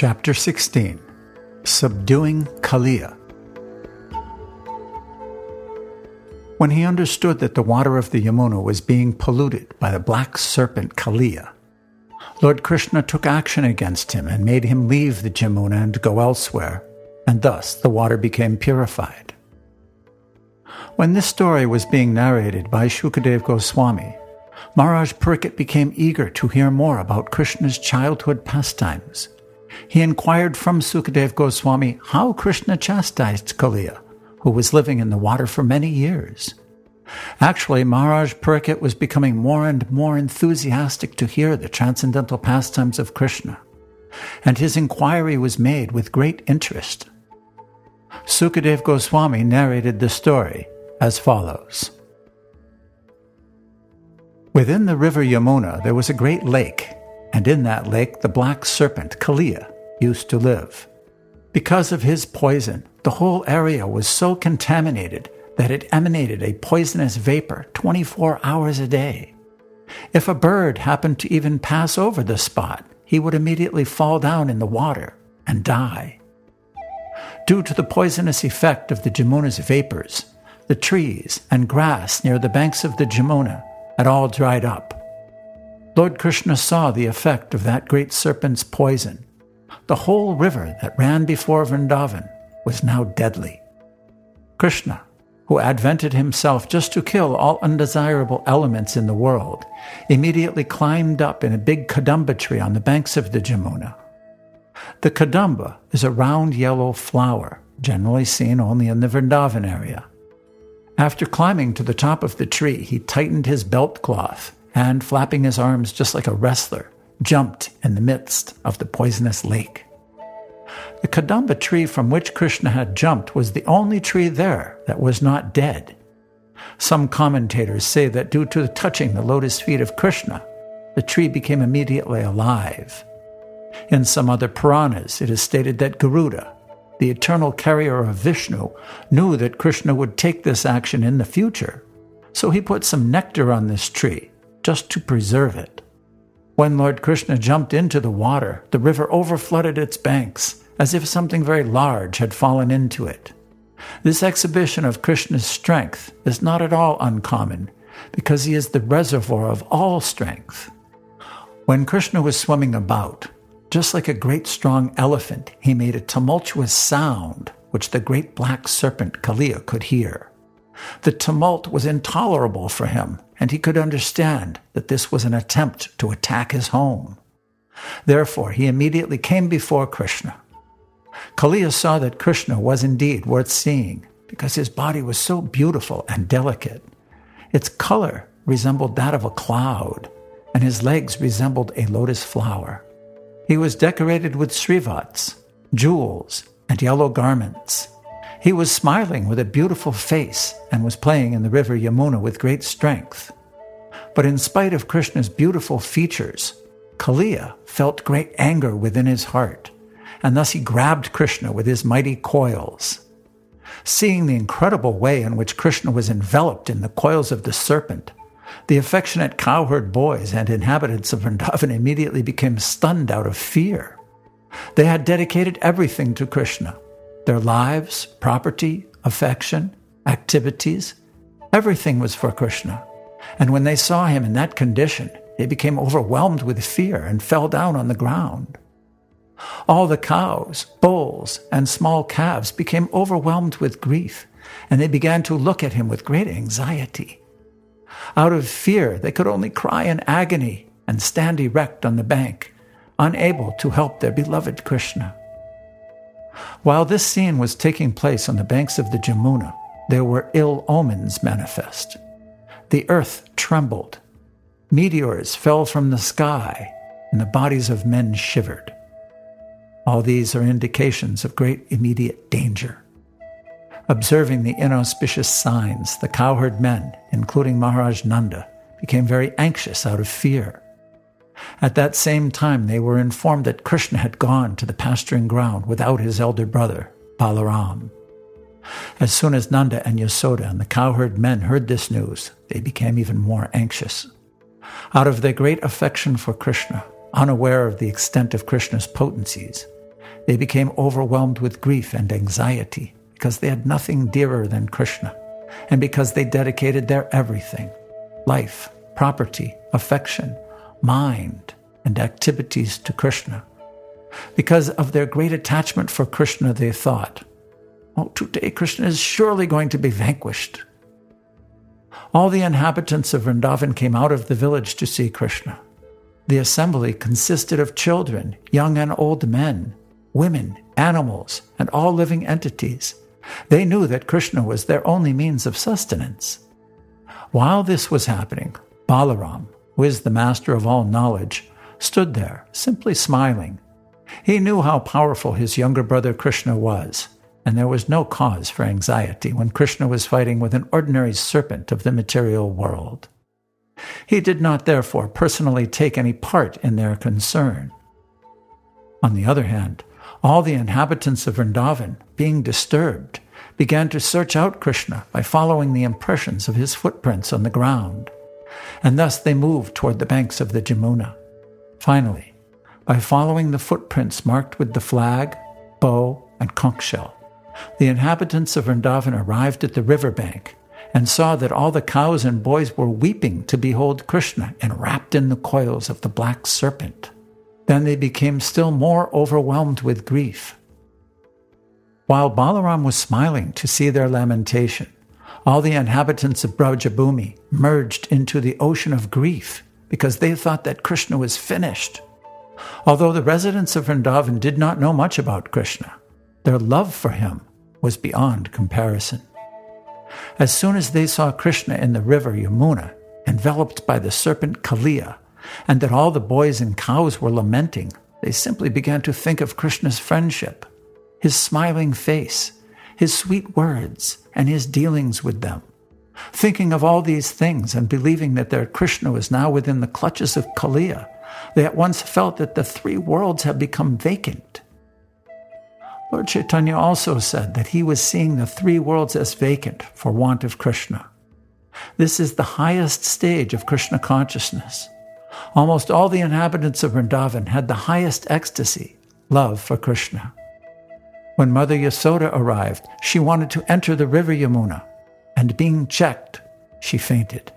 Chapter 16 Subduing Kaliya. When he understood that the water of the Yamuna was being polluted by the black serpent Kaliya, Lord Krishna took action against him and made him leave the Jamuna and go elsewhere, and thus the water became purified. When this story was being narrated by Shukadev Goswami, Maharaj Parikshit became eager to hear more about Krishna's childhood pastimes. He inquired from Sukadev Goswami how Krishna chastised Kaliya, who was living in the water for many years. Actually, Maharaj Parikshit was becoming more and more enthusiastic to hear the transcendental pastimes of Krishna, and his inquiry was made with great interest. Sukadev Goswami narrated the story as follows. Within the river Yamuna, there was a great lake, and in that lake the black serpent Kaliya, used to live. Because of his poison, the whole area was so contaminated that it emanated a poisonous vapor 24 hours a day. If a bird happened to even pass over the spot, he would immediately fall down in the water and die. Due to the poisonous effect of the Jamuna's vapors, the trees and grass near the banks of the Jamuna had all dried up. Lord Krishna saw the effect of that great serpent's poison. The whole river that ran before Vrindavan was now deadly. Krishna, who advented himself just to kill all undesirable elements in the world, immediately climbed up in a big kadamba tree on the banks of the Jamuna. The kadamba is a round yellow flower, generally seen only in the Vrindavan area. After climbing to the top of the tree, he tightened his belt cloth and, flapping his arms just like a wrestler, jumped in the midst of the poisonous lake. The Kadamba tree from which Krishna had jumped was the only tree there that was not dead. Some commentators say that due to touching the lotus feet of Krishna, the tree became immediately alive. In some other Puranas, it is stated that Garuda, the eternal carrier of Vishnu, knew that Krishna would take this action in the future, so he put some nectar on this tree just to preserve it. When Lord Krishna jumped into the water, the river overflooded its banks, as if something very large had fallen into it. This exhibition of Krishna's strength is not at all uncommon, because he is the reservoir of all strength. When Krishna was swimming about, just like a great strong elephant, he made a tumultuous sound which the great black serpent Kaliya could hear. The tumult was intolerable for him, and he could understand that this was an attempt to attack his home. Therefore, he immediately came before Krishna. Kaliya saw that Krishna was indeed worth seeing because his body was so beautiful and delicate. Its color resembled that of a cloud, and his legs resembled a lotus flower. He was decorated with srivats, jewels, and yellow garments. He was smiling with a beautiful face and was playing in the river Yamuna with great strength. But in spite of Krishna's beautiful features, Kaliya felt great anger within his heart, and thus he grabbed Krishna with his mighty coils. Seeing the incredible way in which Krishna was enveloped in the coils of the serpent, the affectionate cowherd boys and inhabitants of Vrindavan immediately became stunned out of fear. They had dedicated everything to Krishna their lives, property, affection, activities. Everything was for Krishna. And when they saw him in that condition, they became overwhelmed with fear and fell down on the ground. All the cows, bulls, and small calves became overwhelmed with grief, and they began to look at him with great anxiety. Out of fear, they could only cry in agony and stand erect on the bank, unable to help their beloved Krishna. While this scene was taking place on the banks of the Jamuna, there were ill omens manifest. The earth trembled, meteors fell from the sky, and the bodies of men shivered. All these are indications of great immediate danger. Observing the inauspicious signs, the cowherd men, including Maharaj Nanda, became very anxious out of fear. At that same time, they were informed that Krishna had gone to the pasturing ground without his elder brother, Balaram. As soon as Nanda and Yasoda and the cowherd men heard this news, they became even more anxious. Out of their great affection for Krishna, unaware of the extent of Krishna's potencies, They became overwhelmed with grief and anxiety because they had nothing dearer than Krishna, and because they dedicated their everything life, property, affection, mind, and activities to Krishna. Because of their great attachment for Krishna, they thought, Oh, today Krishna is surely going to be vanquished. All the inhabitants of Vrindavan came out of the village to see Krishna. The assembly consisted of children, young and old men, women, animals, and all living entities. They knew that Krishna was their only means of sustenance. While this was happening, Balaram, who is the master of all knowledge, stood there, simply smiling. He knew how powerful his younger brother Krishna was, and there was no cause for anxiety when Krishna was fighting with an ordinary serpent of the material world. He did not therefore personally take any part in their concern. On the other hand, all the inhabitants of Vrindavan, being disturbed, began to search out Krishna by following the impressions of his footprints on the ground, and thus they moved toward the banks of the Jamuna. Finally, by following the footprints marked with the flag, bow, and conch shell, the inhabitants of Vrindavan arrived at the river bank and saw that all the cows and boys were weeping to behold Krishna enwrapped in the coils of the black serpent. Then they became still more overwhelmed with grief. While Balaram was smiling to see their lamentation, all the inhabitants of Brajabhumi merged into the ocean of grief because they thought that Krishna was finished. Although the residents of Vrindavan did not know much about Krishna, their love for him was beyond comparison. As soon as they saw Krishna in the river Yamuna, enveloped by the serpent Kaliya, and that all the boys and cows were lamenting, they simply began to think of Krishna's friendship, his smiling face, his sweet words, and his dealings with them. Thinking of all these things and believing that their Krishna was now within the clutches of Kaliya, they at once felt that the three worlds had become vacant Lord Chaitanya also said that he was seeing the three worlds as vacant for want of Krishna. This is the highest stage of Krishna consciousness. Almost all the inhabitants of Vrindavan had the highest ecstasy, love for Krishna. When Mother Yasoda arrived, she wanted to enter the river Yamuna, and being checked, she fainted.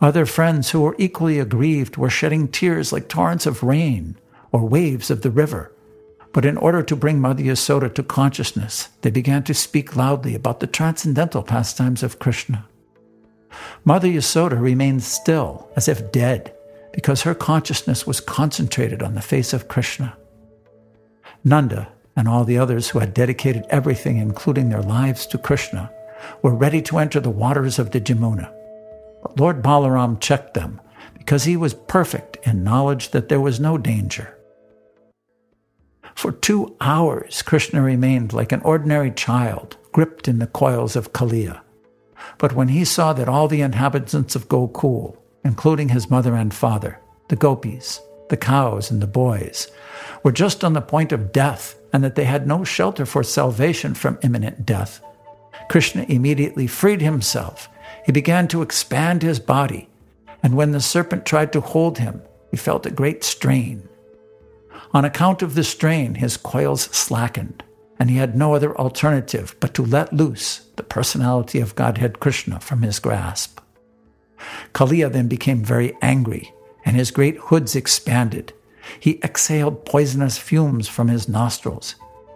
Other friends who were equally aggrieved were shedding tears like torrents of rain or waves of the river but in order to bring Mother Yasoda to consciousness, they began to speak loudly about the transcendental pastimes of Krishna. Mother Yasoda remained still, as if dead, because her consciousness was concentrated on the face of Krishna. Nanda and all the others who had dedicated everything, including their lives, to Krishna, were ready to enter the waters of the Jamuna. But Lord Balaram checked them because he was perfect in knowledge that there was no danger. For two hours, Krishna remained like an ordinary child, gripped in the coils of Kaliya. But when he saw that all the inhabitants of Gokul, including his mother and father, the gopis, the cows, and the boys, were just on the point of death and that they had no shelter for salvation from imminent death, Krishna immediately freed himself. He began to expand his body, and when the serpent tried to hold him, he felt a great strain. On account of the strain, his coils slackened, and he had no other alternative but to let loose the personality of Godhead Krishna from his grasp. Kaliya then became very angry, and his great hoods expanded. He exhaled poisonous fumes from his nostrils.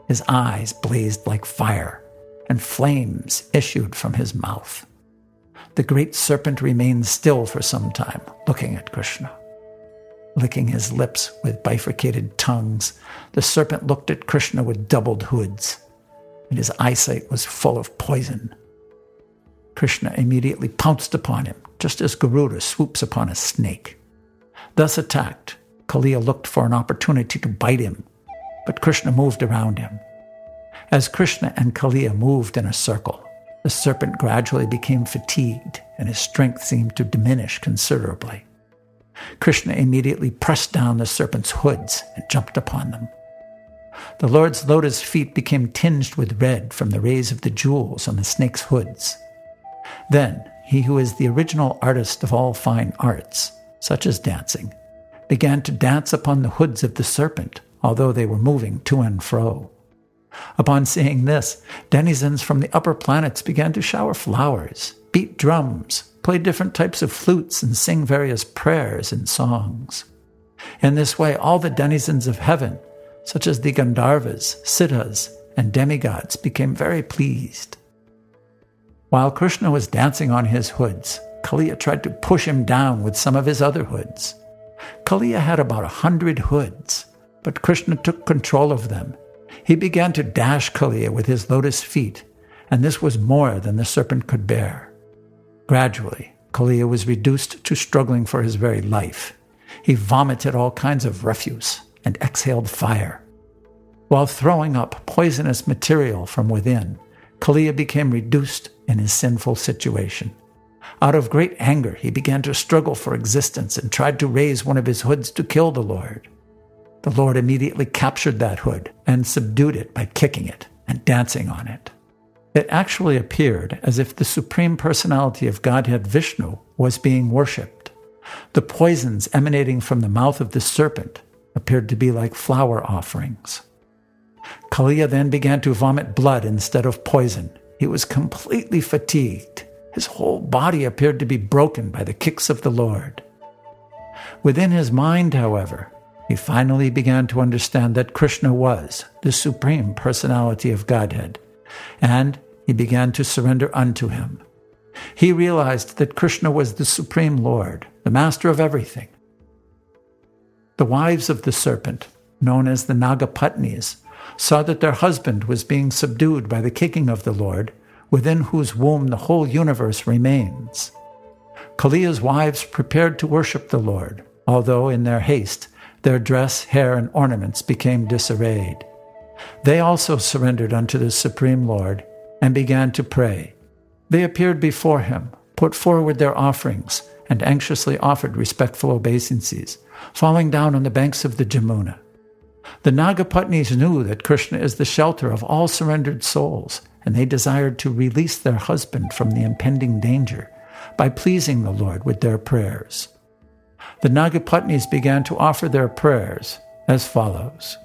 His eyes blazed like fire, and flames issued from his mouth. The great serpent remained still for some time, looking at Krishna licking his lips with bifurcated tongues. The serpent looked at Krishna with doubled hoods, and his eyesight was full of poison. Krishna immediately pounced upon him, just as Garuda swoops upon a snake. Thus attacked, Kaliya looked for an opportunity to bite him, but Krishna moved around him. As Krishna and Kaliya moved in a circle, the serpent gradually became fatigued and his strength seemed to diminish considerably. Krishna immediately pressed down the serpent's hoods and jumped upon them. The Lord's lotus feet became tinged with red from the rays of the jewels on the snake's hoods. Then he who is the original artist of all fine arts, such as dancing, began to dance upon the hoods of the serpent, although they were moving to and fro. Upon seeing this, denizens from the upper planets began to shower flowers, beat drums, play different types of flutes, and sing various prayers and songs. In this way, all the denizens of heaven, such as the Gandharvas, Siddhas, and demigods, became very pleased. While Krishna was dancing on his hoods, Kaliya tried to push him down with some of his other hoods. Kaliya had about a hundred hoods, but Krishna took control of them. He began to dash Kaliya with his lotus feet, and this was more than the serpent could bear. Gradually, Kaliya was reduced to struggling for his very life. He vomited all kinds of refuse and exhaled fire. While throwing up poisonous material from within, Kaliya became reduced in his sinful situation. Out of great anger, he began to struggle for existence and tried to raise one of his hoods to kill the Lord. The Lord immediately captured that hood and subdued it by kicking it and dancing on it. It actually appeared as if the Supreme Personality of Godhead Vishnu was being worshipped. The poisons emanating from the mouth of the serpent appeared to be like flower offerings. Kaliya then began to vomit blood instead of poison. He was completely fatigued. His whole body appeared to be broken by the kicks of the Lord. Within his mind, however, he finally began to understand that Krishna was the Supreme Personality of Godhead, and he began to surrender unto him. He realized that Krishna was the Supreme Lord, the Master of everything. The wives of the serpent, known as the Nagapatnis, saw that their husband was being subdued by the kicking of the Lord, within whose womb the whole universe remains. Kaliya's wives prepared to worship the Lord, although in their haste their dress, hair, and ornaments became disarrayed. They also surrendered unto the Supreme Lord and began to pray. They appeared before him, put forward their offerings, and anxiously offered respectful obeisances, falling down on the banks of the Jamuna. The Nagapatnis knew that Krishna is the shelter of all surrendered souls, and they desired to release their husband from the impending danger by pleasing the Lord with their prayers. The Nagapatnis began to offer their prayers as follows